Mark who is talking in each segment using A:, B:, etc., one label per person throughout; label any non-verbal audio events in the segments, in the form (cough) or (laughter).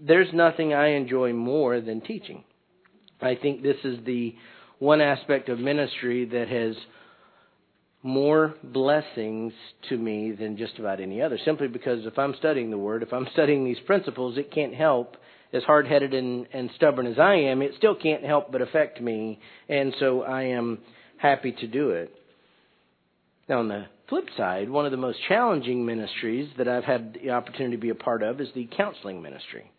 A: there's nothing I enjoy more than teaching. I think this is the one aspect of ministry that has more blessings to me than just about any other. Simply because if I'm studying the Word, if I'm studying these principles, it can't help, as hard headed and, and stubborn as I am, it still can't help but affect me. And so I am happy to do it. Now, on the flip side, one of the most challenging ministries that I've had the opportunity to be a part of is the counseling ministry.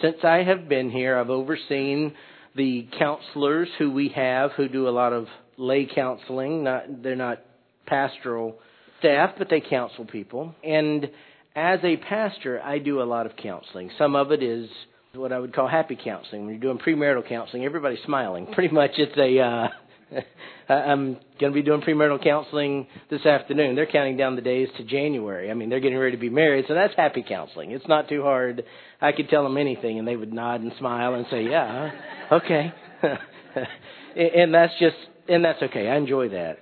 A: Since I have been here, I've overseen the counselors who we have who do a lot of lay counseling. Not they're not pastoral staff, but they counsel people. And as a pastor, I do a lot of counseling. Some of it is what I would call happy counseling. When you're doing premarital counseling, everybody's smiling. (laughs) Pretty much, it's a uh, (laughs) I'm going to be doing premarital counseling this afternoon. They're counting down the days to January. I mean, they're getting ready to be married, so that's happy counseling. It's not too hard. I could tell them anything, and they would nod and smile and say, "Yeah, okay," (laughs) and that's just and that's okay. I enjoy that.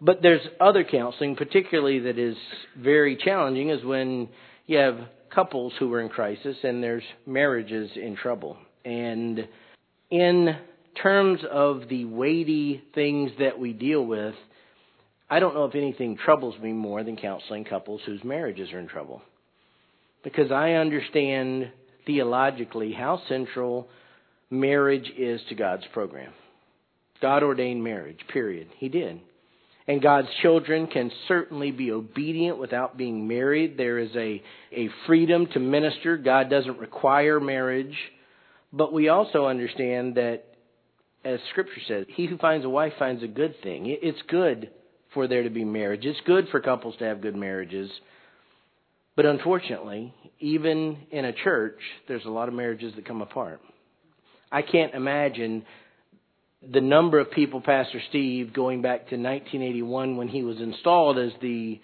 A: But there's other counseling, particularly that is very challenging, is when you have couples who are in crisis and there's marriages in trouble. And in terms of the weighty things that we deal with, I don't know if anything troubles me more than counseling couples whose marriages are in trouble. Because I understand theologically how central marriage is to God's program. God ordained marriage, period. He did. And God's children can certainly be obedient without being married. There is a, a freedom to minister. God doesn't require marriage. But we also understand that as Scripture says, he who finds a wife finds a good thing. It's good for there to be marriage. It's good for couples to have good marriages. But unfortunately, even in a church, there's a lot of marriages that come apart. I can't imagine the number of people, Pastor Steve, going back to 1981 when he was installed as the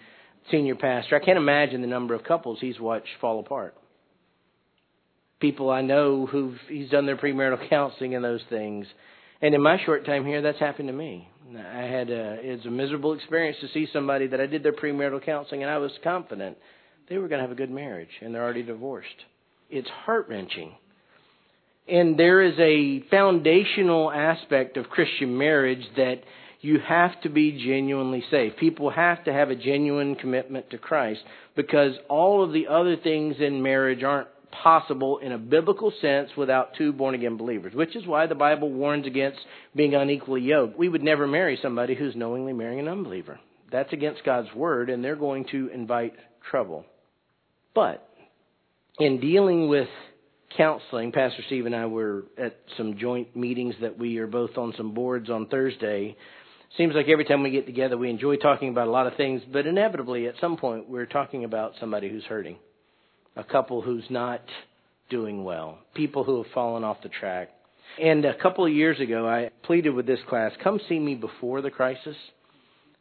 A: senior pastor. I can't imagine the number of couples he's watched fall apart. People I know who he's done their premarital (laughs) counseling and those things. And in my short time here, that's happened to me. I had a, it's a miserable experience to see somebody that I did their premarital counseling, and I was confident they were going to have a good marriage, and they're already divorced. It's heart wrenching. And there is a foundational aspect of Christian marriage that you have to be genuinely saved. People have to have a genuine commitment to Christ because all of the other things in marriage aren't possible in a biblical sense without two born again believers, which is why the Bible warns against being unequally yoked. We would never marry somebody who's knowingly marrying an unbeliever. That's against God's word, and they're going to invite trouble. But in dealing with counseling, Pastor Steve and I were at some joint meetings that we are both on some boards on Thursday. Seems like every time we get together, we enjoy talking about a lot of things, but inevitably, at some point, we're talking about somebody who's hurting a couple who's not doing well, people who have fallen off the track. And a couple of years ago, I pleaded with this class come see me before the crisis.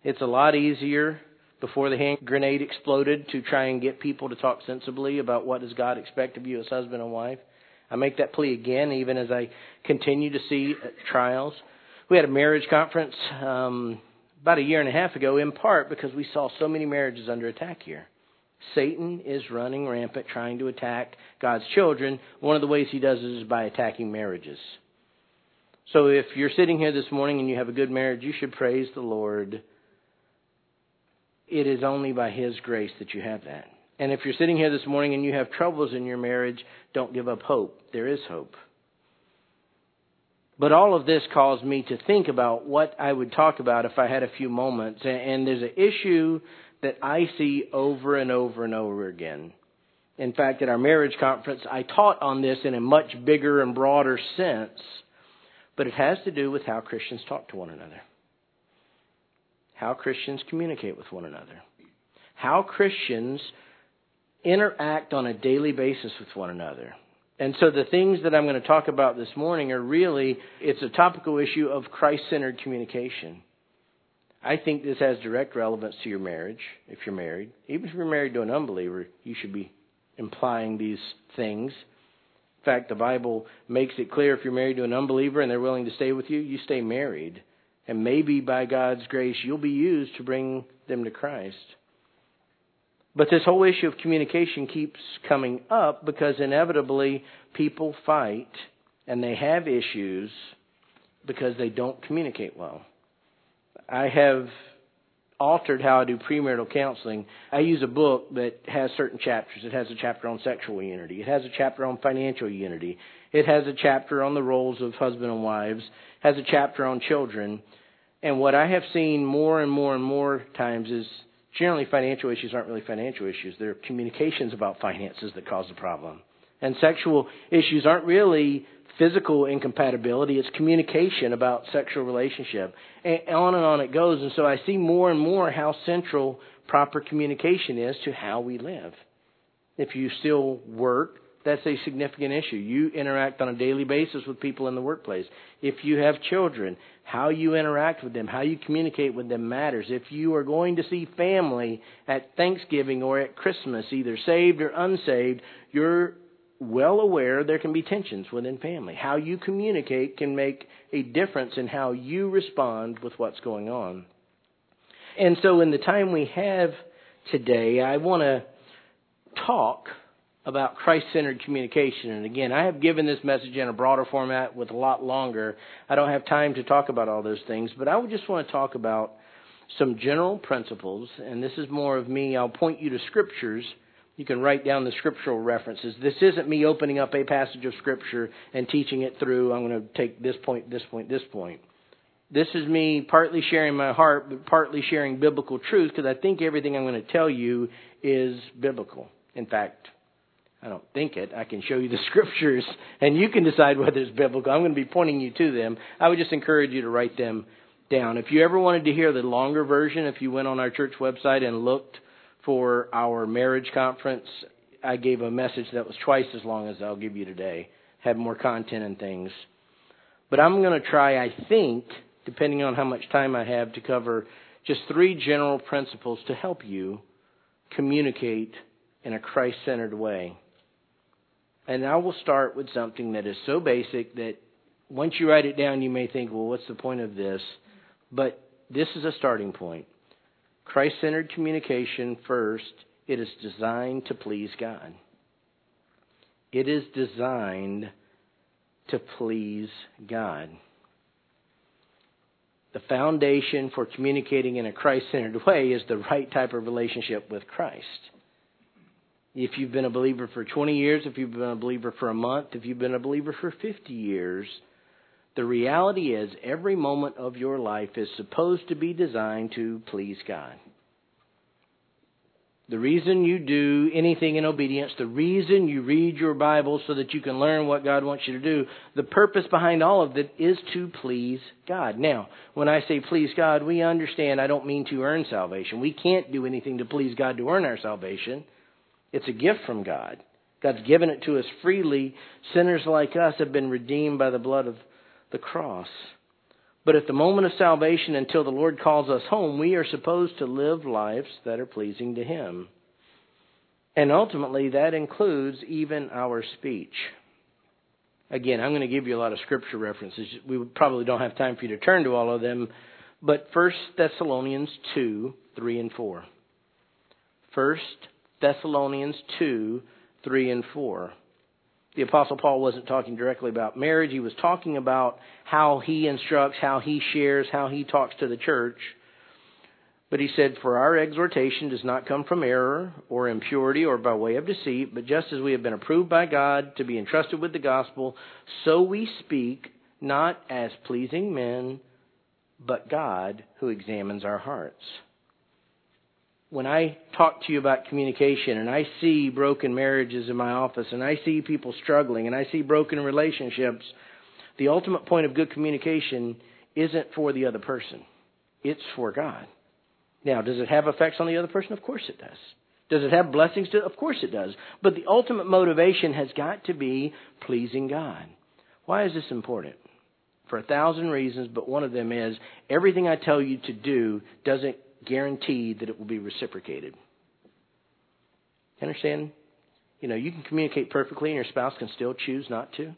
A: It's a lot easier before the hand grenade exploded to try and get people to talk sensibly about what does God expect of you as husband and wife. I make that plea again, even as I continue to see trials. We had a marriage conference um, about a year and a half ago, in part because we saw so many marriages under attack here. Satan is running rampant trying to attack God's children. One of the ways he does it is by attacking marriages. So if you're sitting here this morning and you have a good marriage, you should praise the Lord. It is only by his grace that you have that. And if you're sitting here this morning and you have troubles in your marriage, don't give up hope. There is hope. But all of this caused me to think about what I would talk about if I had a few moments. And there's an issue that I see over and over and over again. In fact, at our marriage conference, I taught on this in a much bigger and broader sense, but it has to do with how Christians talk to one another, how Christians communicate with one another, how Christians interact on a daily basis with one another. And so the things that I'm going to talk about this morning are really, it's a topical issue of Christ centered communication. I think this has direct relevance to your marriage, if you're married. Even if you're married to an unbeliever, you should be implying these things. In fact, the Bible makes it clear if you're married to an unbeliever and they're willing to stay with you, you stay married. And maybe by God's grace, you'll be used to bring them to Christ. But this whole issue of communication keeps coming up because inevitably people fight and they have issues because they don't communicate well. I have altered how I do premarital counseling. I use a book that has certain chapters. It has a chapter on sexual unity. It has a chapter on financial unity. It has a chapter on the roles of husband and wives. It has a chapter on children. And what I have seen more and more and more times is generally financial issues aren't really financial issues. They're communications about finances that cause the problem. And sexual issues aren't really physical incompatibility, it's communication about sexual relationship. And on and on it goes. And so I see more and more how central proper communication is to how we live. If you still work, that's a significant issue. You interact on a daily basis with people in the workplace. If you have children, how you interact with them, how you communicate with them matters. If you are going to see family at Thanksgiving or at Christmas, either saved or unsaved, you're well aware there can be tensions within family. How you communicate can make a difference in how you respond with what's going on. And so, in the time we have today, I want to talk about Christ centered communication. And again, I have given this message in a broader format with a lot longer. I don't have time to talk about all those things, but I would just want to talk about some general principles. And this is more of me. I'll point you to scriptures. You can write down the scriptural references. This isn't me opening up a passage of scripture and teaching it through. I'm going to take this point, this point, this point. This is me partly sharing my heart, but partly sharing biblical truth because I think everything I'm going to tell you is biblical. In fact, I don't think it. I can show you the (laughs) scriptures and you can decide whether it's biblical. I'm going to be pointing you to them. I would just encourage you to write them down. If you ever wanted to hear the longer version, if you went on our church website and looked for our marriage conference, I gave a message that was twice as long as I'll give you today. Had more content and things. But I'm going to try, I think, depending on how much time I have, to cover just three general principles to help you communicate in a Christ centered way. And I will start with something that is so basic that once you write it down, you may think, well, what's the point of this? But this is a starting point. Christ centered communication first, it is designed to please God. It is designed to please God. The foundation for communicating in a Christ centered way is the right type of relationship with Christ. If you've been a believer for 20 years, if you've been a believer for a month, if you've been a believer for 50 years, the reality is every moment of your life is supposed to be designed to please God. The reason you do anything in obedience, the reason you read your Bible so that you can learn what God wants you to do, the purpose behind all of it is to please God. Now, when I say please God, we understand I don't mean to earn salvation. We can't do anything to please God to earn our salvation. It's a gift from God. God's given it to us freely. Sinners like us have been redeemed by the blood of the cross. But at the moment of salvation, until the Lord calls us home, we are supposed to live lives that are pleasing to Him. And ultimately, that includes even our speech. Again, I'm going to give you a lot of scripture references. We probably don't have time for you to turn to all of them. But 1 Thessalonians 2, 3 and 4. 1 Thessalonians 2, 3 and 4. The Apostle Paul wasn't talking directly about marriage. He was talking about how he instructs, how he shares, how he talks to the church. But he said, For our exhortation does not come from error or impurity or by way of deceit, but just as we have been approved by God to be entrusted with the gospel, so we speak, not as pleasing men, but God who examines our hearts when I talk to you about communication and I see broken marriages in my office and I see people struggling and I see broken relationships, the ultimate point of good communication isn't for the other person. It's for God. Now, does it have effects on the other person? Of course it does. Does it have blessings to Of course it does. But the ultimate motivation has got to be pleasing God. Why is this important? For a thousand reasons, but one of them is everything I tell you to do doesn't guaranteed that it will be reciprocated. You understand? You know, you can communicate perfectly and your spouse can still choose not to.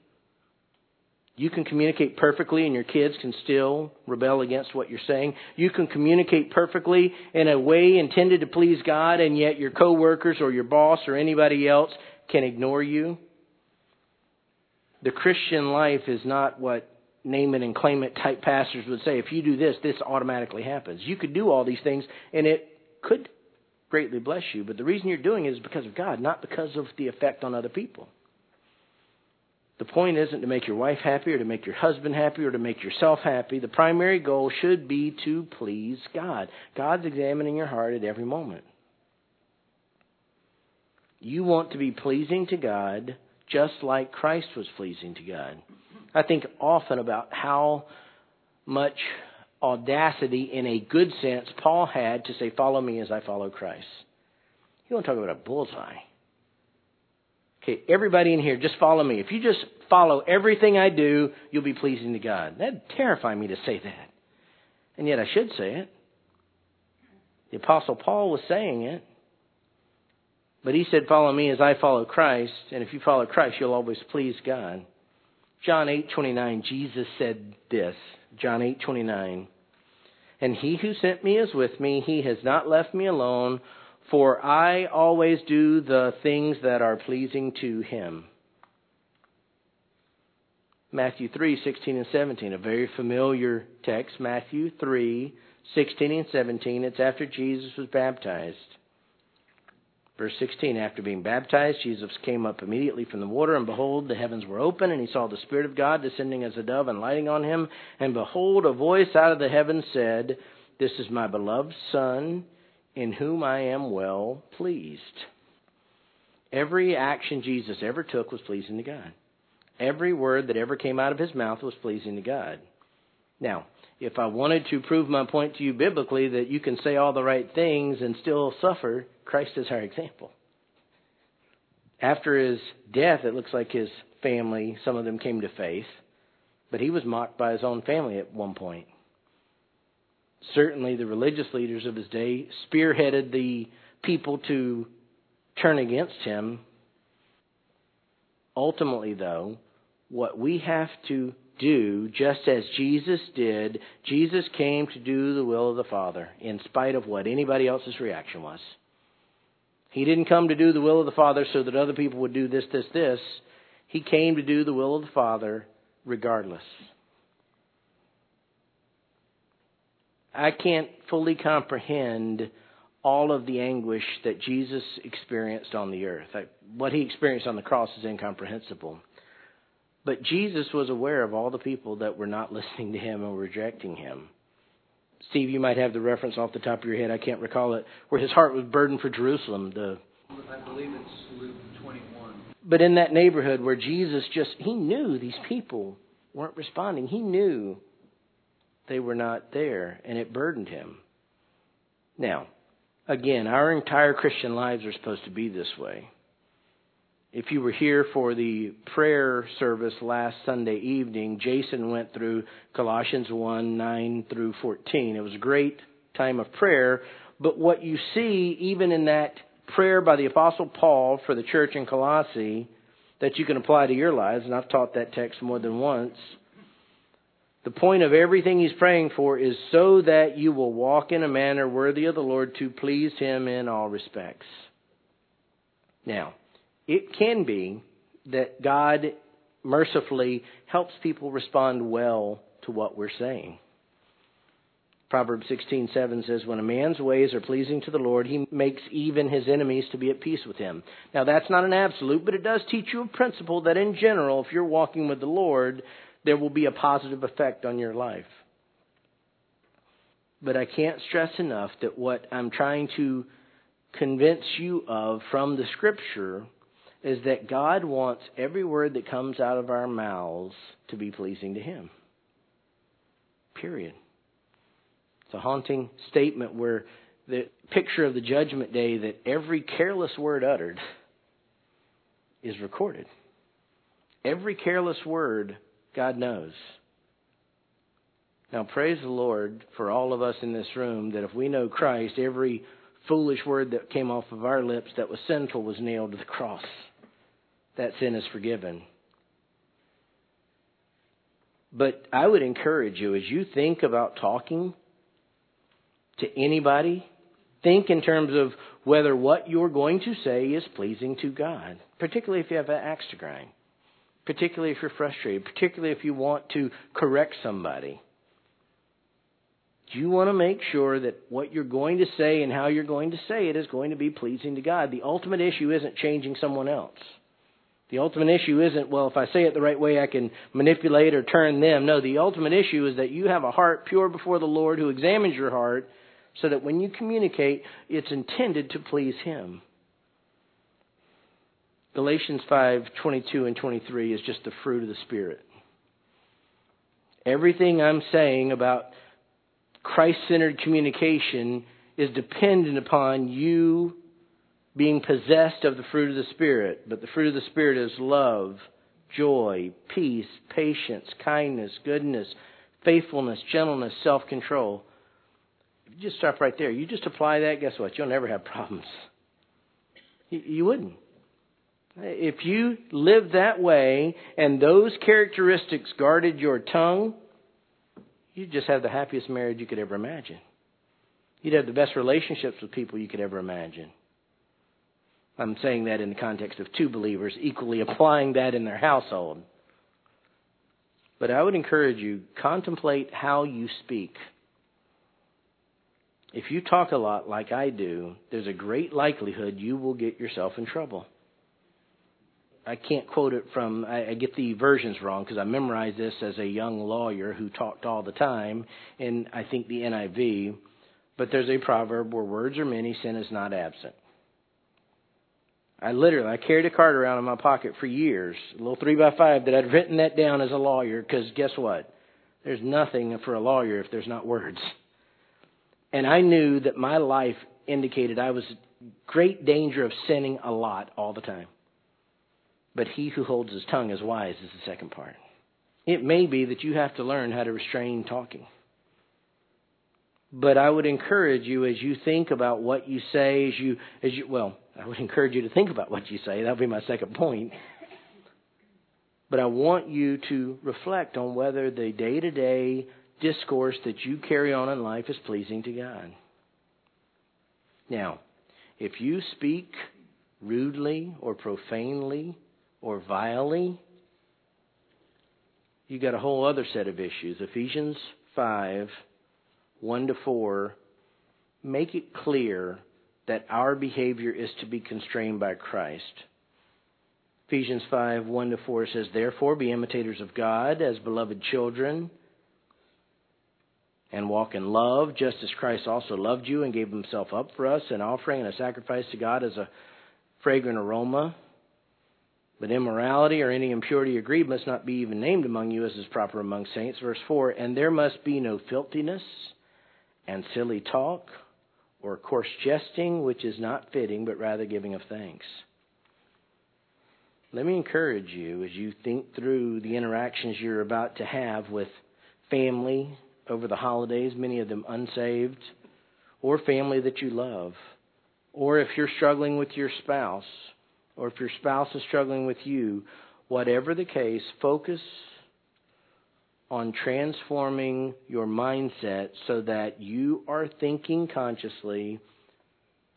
A: You can communicate perfectly and your kids can still rebel against what you're saying. You can communicate perfectly in a way intended to please God and yet your coworkers or your boss or anybody else can ignore you. The Christian life is not what name it and claim it type pastors would say. If you do this, this automatically happens. You could do all these things and it could greatly bless you, but the reason you're doing it is because of God, not because of the effect on other people. The point isn't to make your wife happy or to make your husband happy or to make yourself happy. The primary goal should be to please God. God's examining your heart at every moment. You want to be pleasing to God just like Christ was pleasing to God. I think often about how much audacity in a good sense Paul had to say, Follow me as I follow Christ. You want to talk about a bullseye. Okay, everybody in here, just follow me. If you just follow everything I do, you'll be pleasing to God. That'd terrify me to say that. And yet I should say it. The Apostle Paul was saying it. But he said, Follow me as I follow Christ. And if you follow Christ, you'll always please God. John 8:29 Jesus said this. John 8:29 And he who sent me is with me he has not left me alone for I always do the things that are pleasing to him. Matthew 3:16 and 17 a very familiar text Matthew 3:16 and 17 it's after Jesus was baptized Verse 16 After being baptized, Jesus came up immediately from the water, and behold, the heavens were open, and he saw the Spirit of God descending as a dove and lighting on him. And behold, a voice out of the heavens said, This is my beloved Son, in whom I am well pleased. Every action Jesus ever took was pleasing to God. Every word that ever came out of his mouth was pleasing to God. Now, if I wanted to prove my point to you biblically that you can say all the right things and still suffer, Christ is our example. After his death, it looks like his family, some of them came to faith, but he was mocked by his own family at one point. Certainly, the religious leaders of his day spearheaded the people to turn against him. Ultimately, though, what we have to do just as Jesus did. Jesus came to do the will of the Father in spite of what anybody else's reaction was. He didn't come to do the will of the Father so that other people would do this, this, this. He came to do the will of the Father regardless. I can't fully comprehend all of the anguish that Jesus experienced on the earth. What he experienced on the cross is incomprehensible. But Jesus was aware of all the people that were not (laughs) listening to him and were rejecting him. Steve, you might have the reference off the top of your head. I can't recall it. Where his heart was burdened for Jerusalem. The
B: I believe it's Luke 21.
A: But in that neighborhood where Jesus just he knew these people weren't responding. He knew they were not there, and it burdened him. Now, again, our entire Christian lives are supposed to be this way. If you were here for the prayer service last Sunday evening, Jason went through Colossians 1 9 through 14. It was a great time of prayer, but what you see, even in that prayer by the Apostle Paul for the church in Colossae, that you can apply to your lives, and I've taught that text more than once. The point of everything he's praying for is so that you will walk in a manner worthy of the Lord to please him in all respects. Now, it can be that God mercifully helps people respond well to what we're saying. Proverbs 16:7 says when a man's ways are pleasing to the Lord he makes even his enemies to be at peace with him. Now that's not an absolute but it does teach you a principle that in general if you're walking with the Lord there will be a positive effect on your life. But I can't stress enough that what I'm trying to convince you of from the scripture is that God wants every word that comes out of our mouths to be pleasing to Him. Period. It's a haunting statement where the picture of the judgment day that every careless word uttered is recorded. Every careless word God knows. Now, praise the Lord for all of us in this room that if we know Christ, every foolish word that came off of our lips that was sinful was nailed to the cross that sin is forgiven. But I would encourage you as you think about talking to anybody, think in terms of whether what you're going to say is pleasing to God, particularly if you have an axe to grind, particularly if you're frustrated, particularly if you want to correct somebody. You want to make sure that what you're going to say and how you're going to say it is going to be pleasing to God. The ultimate issue isn't changing someone else. The ultimate issue isn't, well, if I say it the right way, I can manipulate or turn them. No, the ultimate issue is that you have a heart pure before the Lord who examines your heart so that when you communicate, it's intended to please Him. Galatians 5:22 and 23 is just the fruit of the spirit. Everything I'm saying about Christ-centered communication is dependent upon you being possessed of the fruit of the spirit. But the fruit of the spirit is love, joy, peace, patience, kindness, goodness, faithfulness, gentleness, self-control. Just stop right there, you just apply that, guess what? You'll never have problems. You wouldn't. If you lived that way and those characteristics guarded your tongue, you'd just have the happiest marriage you could ever imagine. You'd have the best relationships with people you could ever imagine. I'm saying that in the context of two believers equally applying that in their household. But I would encourage you, contemplate how you speak. If you talk a lot like I do, there's a great likelihood you will get yourself in trouble. I can't quote it from, I, I get the versions wrong because I memorized this as a young lawyer who talked all the time, and I think the NIV. But there's a proverb where words are many, sin is not absent. I literally, I carried a card around in my pocket for years, a little three by five that I'd written that down as a lawyer because guess what? There's nothing for a lawyer if there's not words. And I knew that my life indicated I was great danger of sinning a lot all the time. But he who holds his tongue is wise, is the second part. It may be that you have to learn how to restrain talking. But I would encourage you as you think about what you say, as you, as you, well, I would encourage you to think about what you say. That would be my second point. But I want you to reflect on whether the day to day discourse that you carry on in life is pleasing to God. Now, if you speak rudely or profanely or vilely, you got a whole other set of issues. Ephesians 5 1 to 4 make it clear that our behavior is to be constrained by Christ. Ephesians 5 1 to 4 says, Therefore, be imitators of God as beloved children, and walk in love, just as Christ also loved you and gave himself up for us, an offering and a sacrifice to God as a fragrant aroma. But immorality or any impurity or greed must not be even named among you as is proper among saints. Verse 4 And there must be no filthiness and silly talk or coarse jesting, which is not fitting, but rather giving of thanks. Let me encourage you as you think through the interactions you're about to have with family over the holidays, many of them unsaved, or family that you love, or if you're struggling with your spouse, or if your spouse is struggling with you, whatever the case, focus on transforming your mindset so that you are thinking consciously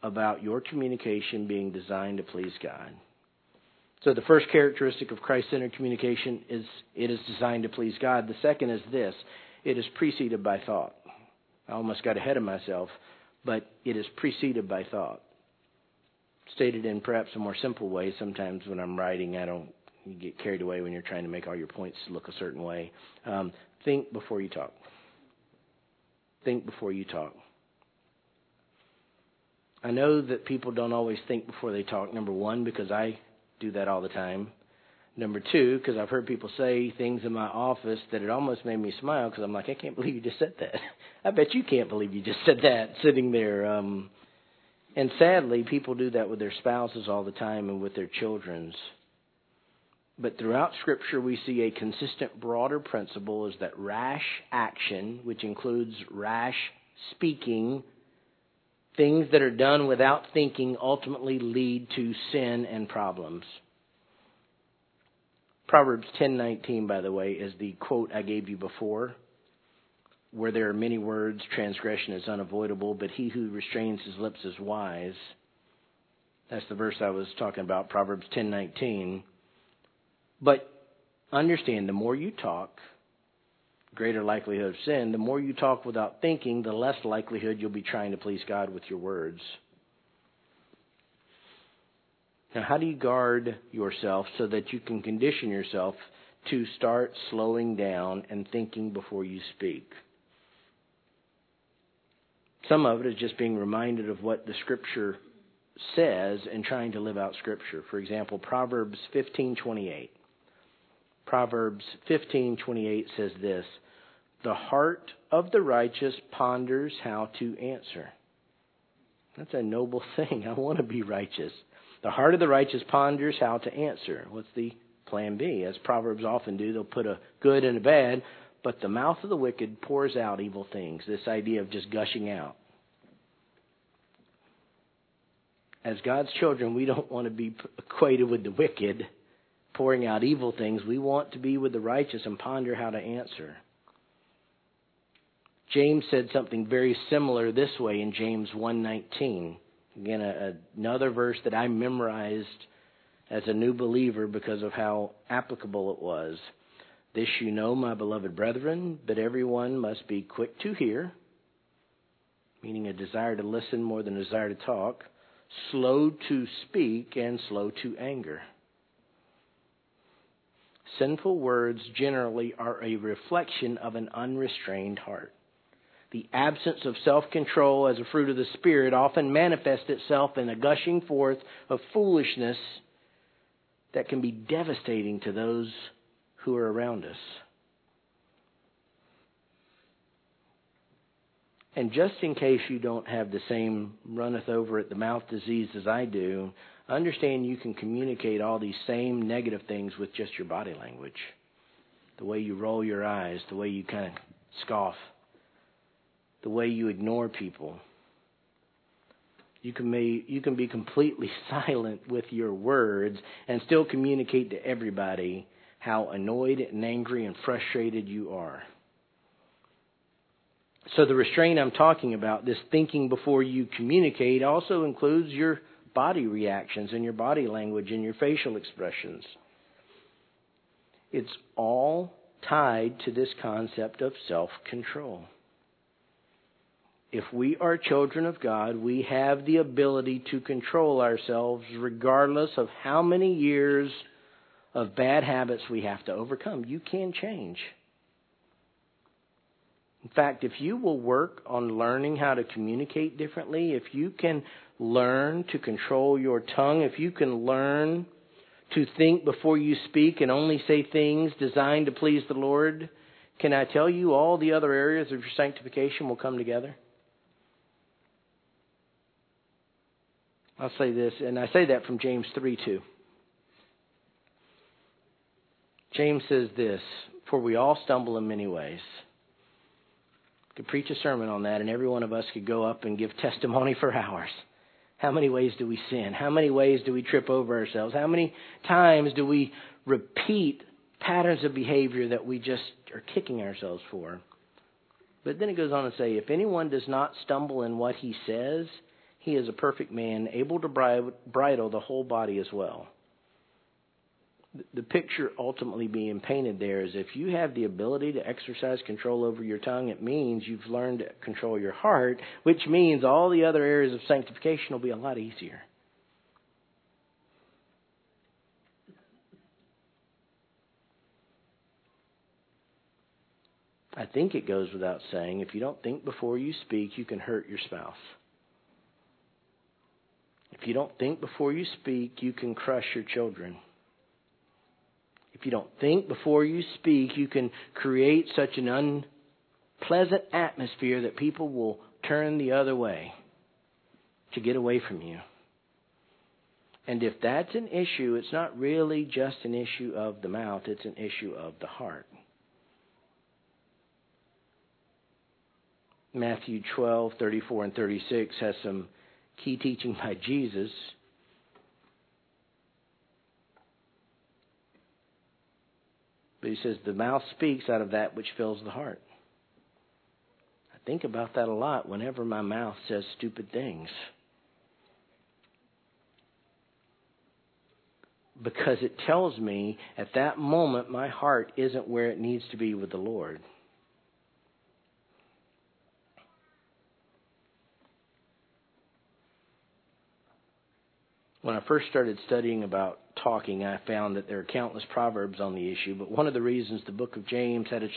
A: about your communication being designed to please God. So the first characteristic of Christ-centered communication is it is designed to please God. The second is this, it is preceded by thought. I almost got ahead of myself, but it is preceded by thought. Stated in perhaps a more simple way, sometimes when I'm writing, I don't get carried away when you're trying to make all your points look a certain way. Um, think before you talk. Think before you talk. I know that people don't always think before they talk, number one, because I do that all the time. Number two, because I've heard people say things in my office that it almost made me smile because I'm like, I can't believe you just said that. (laughs) I bet you can't believe you just said that sitting there. Um, and sadly, people do that with their spouses all the time and with their children's. But throughout Scripture, we see a consistent, broader principle is that rash action, which includes rash speaking, things that are done without thinking ultimately lead to sin and problems. Proverbs 10:19 by the way is the quote I gave you before where there are many words transgression is unavoidable but he who restrains his lips is wise. That's the verse I was talking about Proverbs 10:19. But understand the more you talk greater likelihood of sin, the more you talk without thinking, the less likelihood you'll be trying to please God with your words. Now, how do you guard yourself so that you can condition yourself to start slowing down and thinking before you speak? Some of it is just being reminded of what the Scripture says and trying to live out Scripture. For example, Proverbs 15:28. Proverbs 15:28 says this, "The heart of the righteous ponders how to answer." That's a noble (laughs) thing. I want to be righteous. The heart of the righteous ponders how to answer. What's the plan B? As Proverbs often do, they'll put a good and a bad, but the mouth of the wicked pours out evil things. This idea of just gushing out. As God's children, we don't want to be equated with the wicked, pouring out evil things. We want to be with the righteous and ponder how to answer. James said something very similar this way in James 1:19. Again, a, another verse that I memorized as a new believer because of how applicable it was. This you know, my beloved brethren, but everyone must be quick to hear, meaning a desire to listen more than a desire to talk, slow to speak, and slow to anger. Sinful words generally are a reflection of an unrestrained heart. The absence of self control as a fruit of the Spirit often manifests itself in a gushing forth of foolishness that can be devastating to those who are around us. And just in case you don't have the same runneth over at the mouth disease as I do, understand you can communicate all these same negative things with just your body language. The way you roll your eyes, the way you kind of scoff the way you ignore people. You can, be, you can be completely (laughs) silent with your words and still communicate to everybody how annoyed and angry and frustrated you are. So, the restraint I'm talking about, this thinking before you communicate, also includes your body reactions and your body language and your facial expressions. It's all tied to this concept of self control if we are children of God, we have the ability to control ourselves regardless of how many years of bad habits we have to overcome. You can change. In fact, if you will work on learning how to communicate differently, if you can learn to control your tongue, if you can learn to think before you speak and only say things designed to please the Lord, can I tell you all the other areas of your sanctification will come together? I'll say this, and I say that from James 3 2. James says this For we all stumble in many ways. Could preach a sermon on that, and every one of us could go up and give (laughs) testimony for hours. How many ways do we sin? How many ways do we trip over ourselves? How many times do we repeat patterns of behavior that we just are kicking ourselves for? But then it goes on to say, if anyone does not stumble in what he says, he is a perfect man, able to bridle the whole body as well. The picture ultimately being painted there is if you have the ability to exercise control over your tongue, it means you've learned to control your heart, which means all the other areas of sanctification will be a lot easier. I think it goes without saying if you don't think before you speak, you can hurt your spouse. If you don't think before you speak, you can crush your children. If you don't think before you speak, you can create such an unpleasant atmosphere that people will turn the other way to get away from you. And if that's an issue, it's not really just an issue of the mouth, it's an issue of the heart. Matthew 12, 34 and 36 has some key teaching by Jesus. But he says the mouth speaks out of that which fills the heart. I think about that a lot whenever my mouth says stupid things. Because it tells me at that moment my heart isn't where it needs to be with the Lord. When I first started studying about talking, I found that there are countless proverbs on the issue, but one of the reasons the book of James had a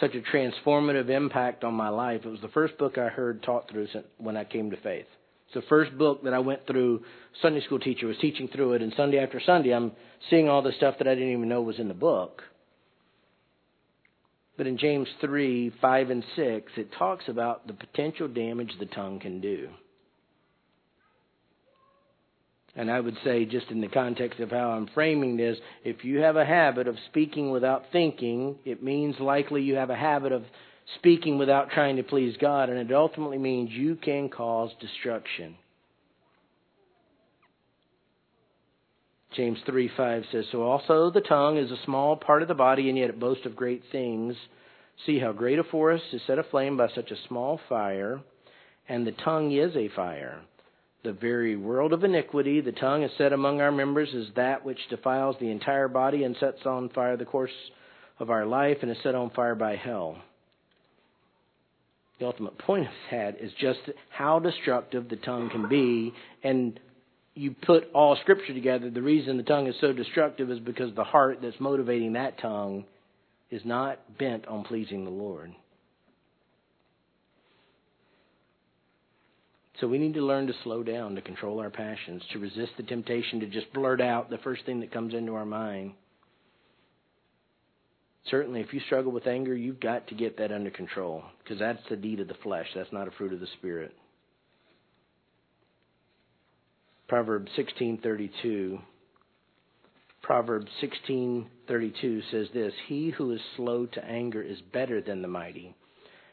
A: such a transformative impact on my life, it was the first book I heard taught through when I came to faith. It's the first book that I went through. Sunday school teacher was teaching through it, and Sunday after Sunday, I'm seeing all the stuff that I didn't even know was in the book. But in James 3 5 and 6, it talks about the potential damage the tongue can do. And I would say, just in the context of how I'm framing this, if you have a habit of speaking without thinking, it means likely you have a habit of speaking without trying to please God, and it ultimately means you can cause destruction. James 3 5 says, So also the tongue is a small part of the body, and yet it boasts of great things. See how great a forest is set aflame by such a small fire, and the tongue is a fire the very world of iniquity. The tongue is set among our members as that which defiles the entire body and sets on fire the course of our life and is set on fire by hell. The ultimate point of that is just how destructive the tongue can be. And you put all Scripture together, the reason the tongue is so destructive is because the heart that's motivating that tongue is not bent on pleasing the Lord. So we need to learn to slow down, to control our passions, to resist the temptation to just blurt out the first thing that comes into our mind. Certainly, if you struggle with anger, you've got to get that under control because that's the deed of the flesh. That's not a fruit of the spirit. Proverbs 16:32 Proverbs 16:32 says this, "He who is slow to anger is better than the mighty,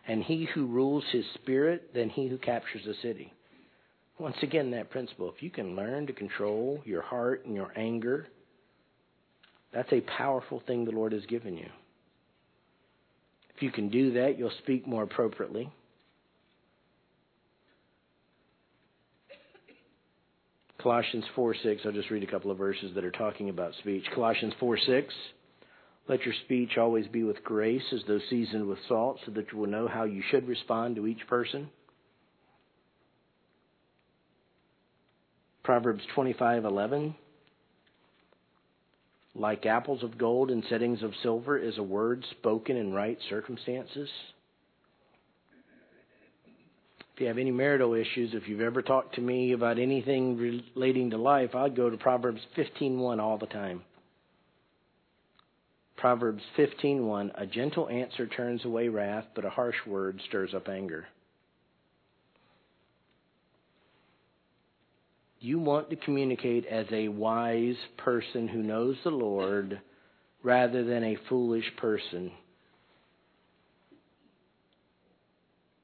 A: and he who rules his spirit than he who captures a city. Once again, that principle if you can learn to control your heart and your anger, that's a powerful thing the Lord has given you. If you can do that, you'll speak more appropriately. Colossians 4 6, I'll just read a couple of verses that are talking about speech. Colossians 4 6. Let your speech always be with grace, as though seasoned with salt, so that you will know how you should respond to each person. Proverbs 25:11 Like apples of gold in settings of silver is a word spoken in right circumstances. If you have any marital issues, if you've ever talked to me about anything relating to life, I'd go to Proverbs 15:1 all the time. Proverbs 15:1 A gentle answer turns away wrath, but a harsh word stirs up anger. You want to communicate as a wise person who knows the Lord rather than a foolish person.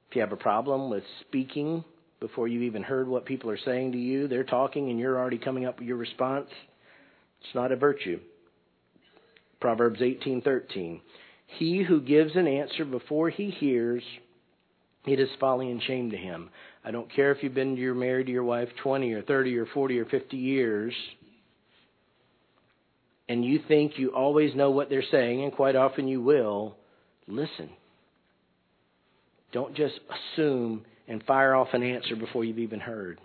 A: If you have a problem with speaking before you've even heard what people are saying to you, they're talking and you're already coming up with your response, it's not a virtue. Proverbs 18:13. He who gives an answer before he hears, it is folly and shame to him. I don't care if you've been you're married to your wife 20 or 30 or 40 or 50 years and you think you always know what they're saying and quite often you will, listen. Don't just assume and fire off an answer before you've even heard.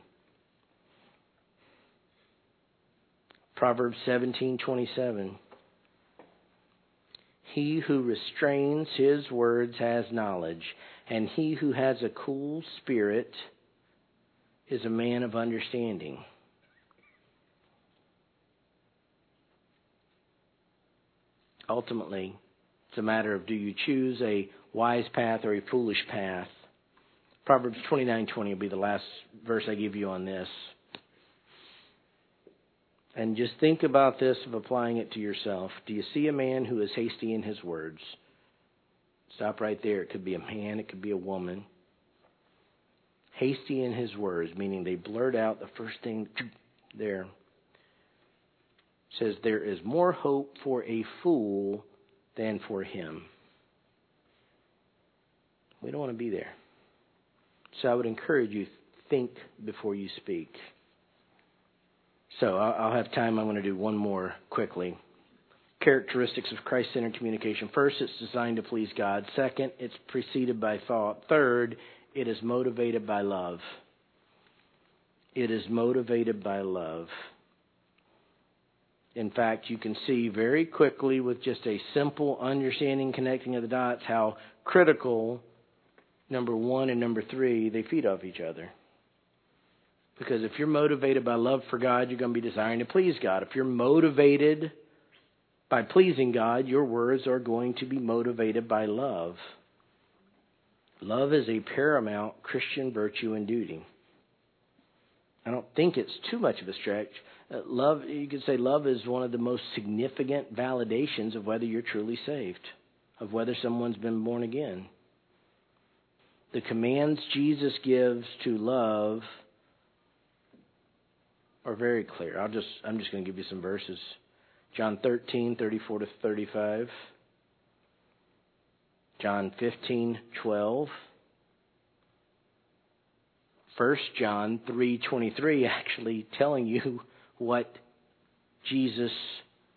A: Proverbs 17:27 He who restrains his words has knowledge, and he who has a cool spirit is a man of understanding. Ultimately, it's a matter of do you choose a wise path or a foolish path. Proverbs 29:20 will be the last verse I give you on this. And just think about this of applying it to yourself. Do you see a man who is hasty in his words? Stop right there. It could be a man, it could be a woman. Hasty in his words, meaning they blurt out the first thing there. Says there is more hope for a fool than for him. We don't want to be there. So I would encourage you think before you speak. So I'll have time. I want to do one more quickly. Characteristics of Christ centered communication. First, it's designed to please God. Second, it's preceded by thought. Third, it is motivated by love. It is motivated by love. In fact, you can see very quickly with just a simple understanding, connecting of the dots, how critical number one and number three, they feed off each other. Because if you're motivated by love for God, you're going to be desiring to please God. If you're motivated by pleasing God, your words are going to be motivated by love. Love is a paramount Christian virtue and duty. I don't think it's too much of a stretch. Uh, love, you could say, love is one of the most significant validations of whether you're truly saved, of whether someone's been born again. The commands Jesus gives to love are very clear. I'll just I'm just going to give you some verses. John 13, 34 to 35. John 15, 12. 1 John 3:23 (laughs) actually telling you what Jesus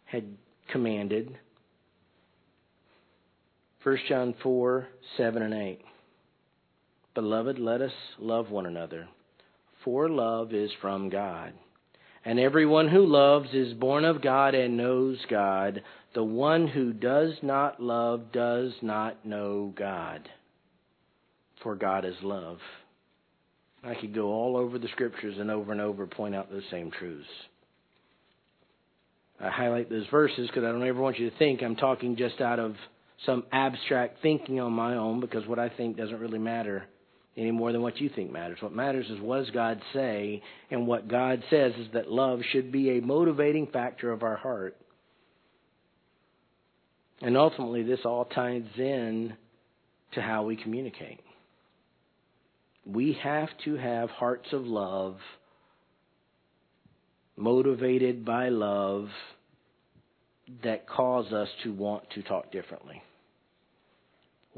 A: had commanded. 1 John 4, 7 and 8. Beloved, let us love one another, for love is from God. And everyone who loves is born of God and knows God. The one who does not love does not know God, for God is love. I could go all over the scriptures and over and over point out those same truths. I highlight those verses because I don't ever want you to think I'm talking just out of some abstract thinking on my own because what I think doesn't really matter any more than what you think matters. What matters is what does God say, and what God says is that love should be a motivating factor of our heart. And ultimately, this all ties in to how we communicate. We have to have hearts of love, motivated by love, that cause us to want to talk differently.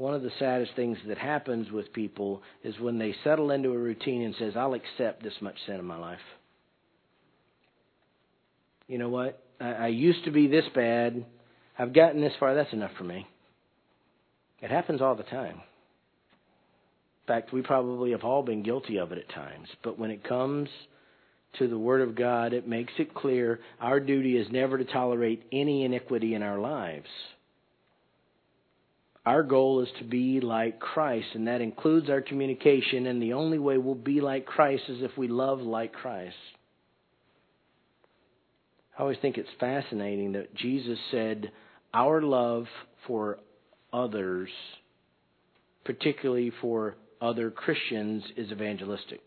A: One of the saddest things that happens with people is when they settle into a routine and says, "I'll accept this much sin in my life." You know what? I, I used to be this bad. I've gotten this far. That's enough for me. It happens all the time. In fact, we probably have all been guilty of it at times. But when it comes to the Word of God, it makes it clear our duty is never to tolerate any iniquity in our lives. Our goal is to be like Christ, and that includes our communication, and the only way we'll be like Christ is if we love like Christ. I always think it's fascinating that Jesus said, Our love for others, particularly for other Christians is evangelistic.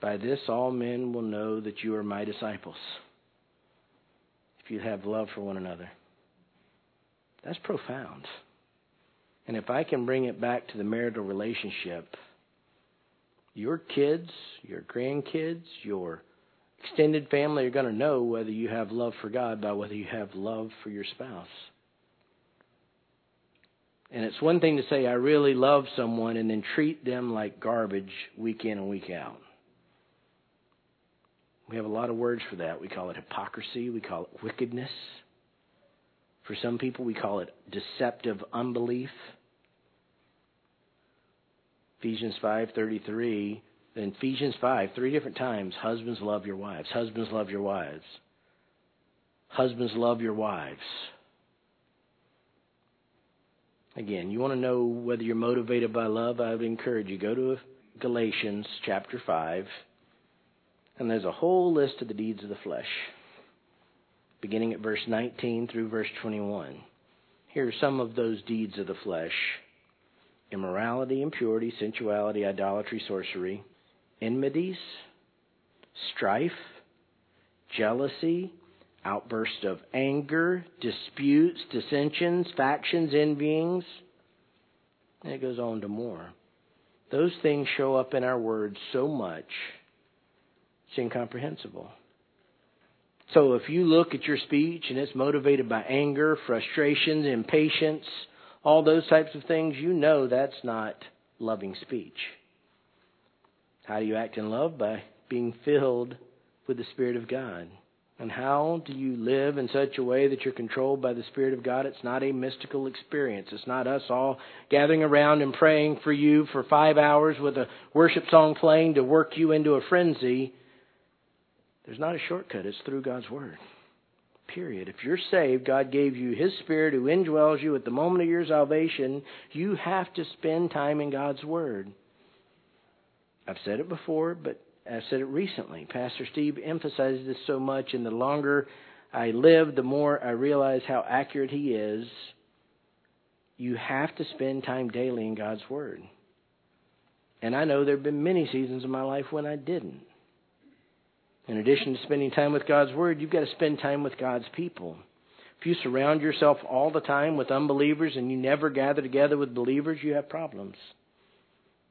A: By this, all men will know that you are my disciples. If you have love for one another. That's profound. And if I can bring it back to the marital relationship, your kids, your grandkids, your extended family are going to know whether you have love for God by whether you have love for your spouse. And it's one thing to say, I really love someone, and then treat them like garbage week in and week out. We have a lot of words for that. We call it hypocrisy, we call it wickedness. For some people, we call it deceptive unbelief. Ephesians 5:33, then Ephesians 5, three different times, husbands love your wives. Husbands love your wives. Husbands love your wives. Again, you want to know whether you're motivated by love? I would encourage you go to Galatians chapter 5, and there's a whole list of the deeds of the flesh, beginning at verse 19 through verse 21. Here are some of those deeds of the flesh immorality, impurity, sensuality, idolatry, sorcery, enmities, strife, jealousy, outbursts of anger, disputes, dissensions, factions, envyings. And it goes on to more. Those things show up in our words so much, it's incomprehensible. So if you look at your speech and it's motivated by anger, frustrations, impatience, all those types of things, you know that's not loving speech. How do you act in love? By being filled with the Spirit of God. And how do you live in such a way that you're controlled by the Spirit of God? It's not a mystical experience. It's not us all gathering around and praying for you for five hours with a worship song playing to work you into a frenzy. There's not a shortcut. It's through God's Word. Period. If you're saved, God gave you His Spirit who indwells you at the moment of your salvation. You have to spend time in God's Word. I've said it before, but I've said it recently. Pastor Steve emphasizes this so much, and the longer I live, the more I realize how accurate he is. You have to spend time daily in God's Word. And I know there have been many seasons in my life when I didn't. In addition to spending time with God's Word, you've got to spend time with God's people. If you surround yourself all the time with unbelievers and you never gather together with believers, you have problems.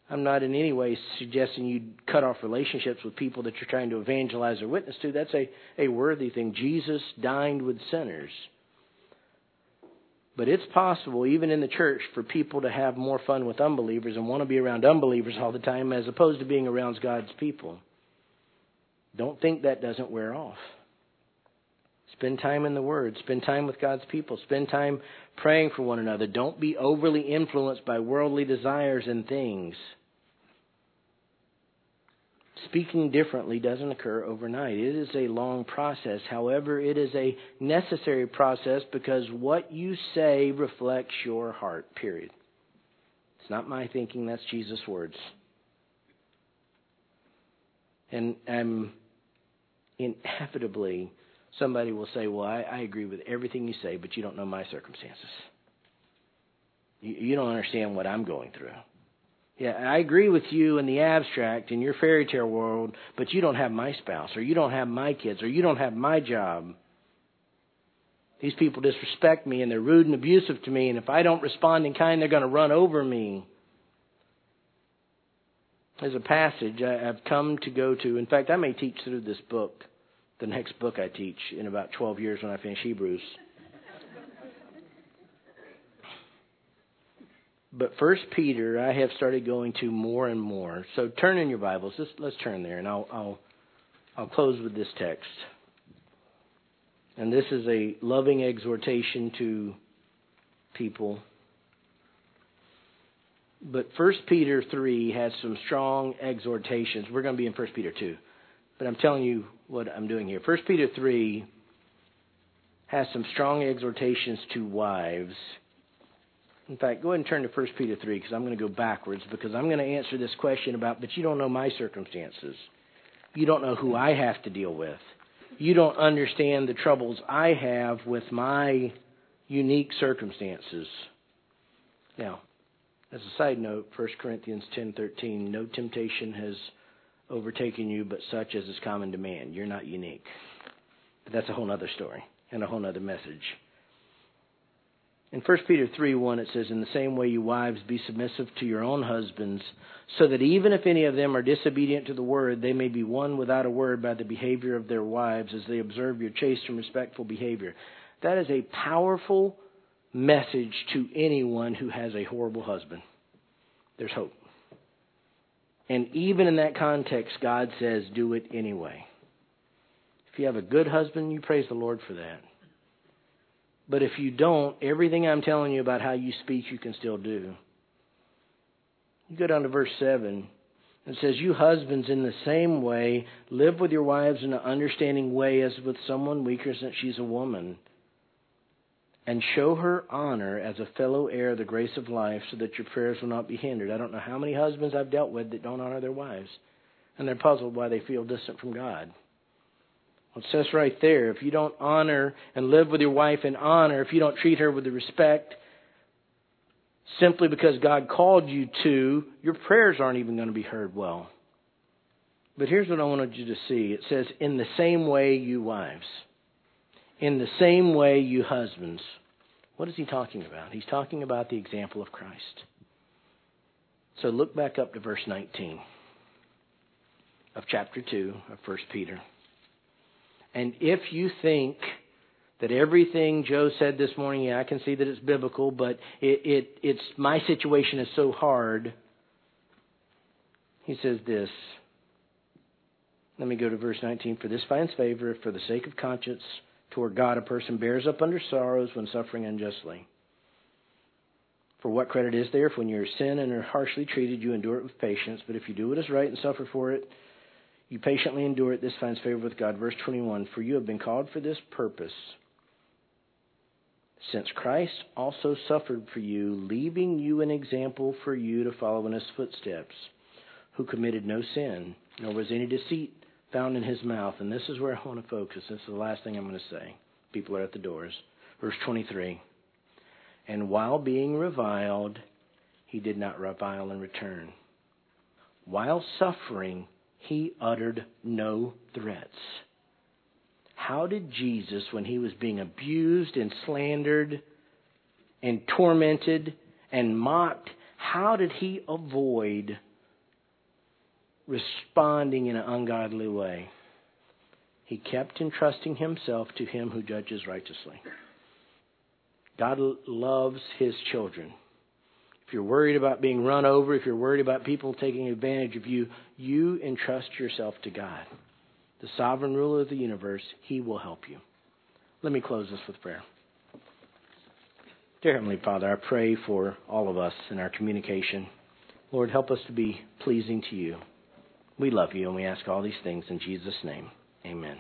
A: I'm not in any way suggesting you cut off relationships with people that you're trying to evangelize or witness to. That's a, a worthy thing. Jesus dined with sinners. But it's possible, even in the church, for people to have more fun with unbelievers and want to be around unbelievers all the time as opposed to being around God's people. Don't think that doesn't wear off. Spend time in the Word. Spend time with God's people. Spend time praying for one another. Don't be overly influenced by worldly desires and things. Speaking differently doesn't occur overnight. It is a long process. However, it is a necessary process because what you say reflects your heart, period. It's not my thinking, that's Jesus' words. And I'm inevitably somebody will say, Well, I, I agree with everything you say, but you don't know my circumstances. You, you don't understand what I'm going through. Yeah, I agree with you in the abstract in your fairy tale world, but you don't have my spouse, or you don't have my kids, or you don't have my job. These people disrespect me and they're rude and abusive to me, and if I don't respond in kind, they're going to run over me. There's a passage I've come to go to. In fact, I may teach through this book the next book I teach in about 12 years when I finish Hebrews. But First Peter, I have started going to more and more. So turn in your Bibles. Let's, let's turn there, and I'll, I'll I'll close with this text. And this is a loving exhortation to people. But First Peter three has some strong exhortations. We're going to be in First Peter two. But I'm telling you what I'm doing here. 1 Peter 3 has some strong exhortations to wives. In fact, go ahead and turn to 1 Peter 3 because I'm going to go backwards because I'm going to answer this question about, but you don't know my circumstances. You don't know who I have to deal with. You don't understand the troubles I have with my unique circumstances. Now, as a side note, 1 Corinthians 10:13, no temptation has overtaken you, but such as is common to man. You're not unique. But that's a whole other story and a whole other message. In 1 Peter 3 1, it says, In the same way, you wives, be submissive to your own husbands, so that even if any of them are disobedient to the word, they may be won without a word by the behavior of their wives as they observe your chaste and respectful behavior. That is a powerful message to anyone who has a horrible husband. There's hope. And even in that context, God says, do it anyway. If you have a good husband, you praise the Lord for that. But if you don't, everything I'm telling you about how you speak, you can still do. You go down to verse 7. It says, You husbands, in the same way, live with your wives in an understanding way as with someone weaker, since she's a woman and show her honor as a fellow heir of the grace of life so that your prayers will not be hindered. I don't know how many husbands I've dealt with that don't honor their wives, and they're puzzled why they feel distant from God. Well, it says right there if you don't honor and live with your wife in honor, if you don't treat her with the respect simply because God called you to, your prayers aren't even going to be heard well. But here's what I wanted you to see it says, in the same way, you wives. In the same way, you husbands. What is he talking about? He's talking about the example of Christ. So look back up to verse 19 of chapter 2 of 1 Peter. And if you think that everything Joe said this morning, yeah, I can see that it's biblical, but it, it it's my situation is so hard. He says this. Let me go to verse 19. For this finds favor for the sake of conscience toward God a person bears up under sorrows when suffering unjustly. For what credit is there if when you are sin and are harshly treated you endure it with patience? But if you do what is right and suffer for it, you patiently endure it. This finds favor with God. Verse 21 For you have been called for this purpose, since Christ also suffered for you, leaving you an example for you to follow in his footsteps, who committed no sin, nor was any deceit found in his mouth. And this is where I want to focus. This is the last thing I'm going to say. People are at the doors. Verse 23. And while being reviled, he did not revile in return. While suffering, he uttered no threats. How did Jesus, when he was being abused and slandered and tormented and mocked, how did he avoid responding in an ungodly way? He kept entrusting himself to him who judges righteously. God loves his children. If you're worried about being run over, if you're worried about people taking advantage of you, you entrust yourself to God. The sovereign ruler of the universe, he will help you. Let me close this with prayer. Dear Heavenly Father, I pray for all of us in our communication. Lord, help us to be pleasing to you. We love you and we ask all these things in Jesus' name. Amen.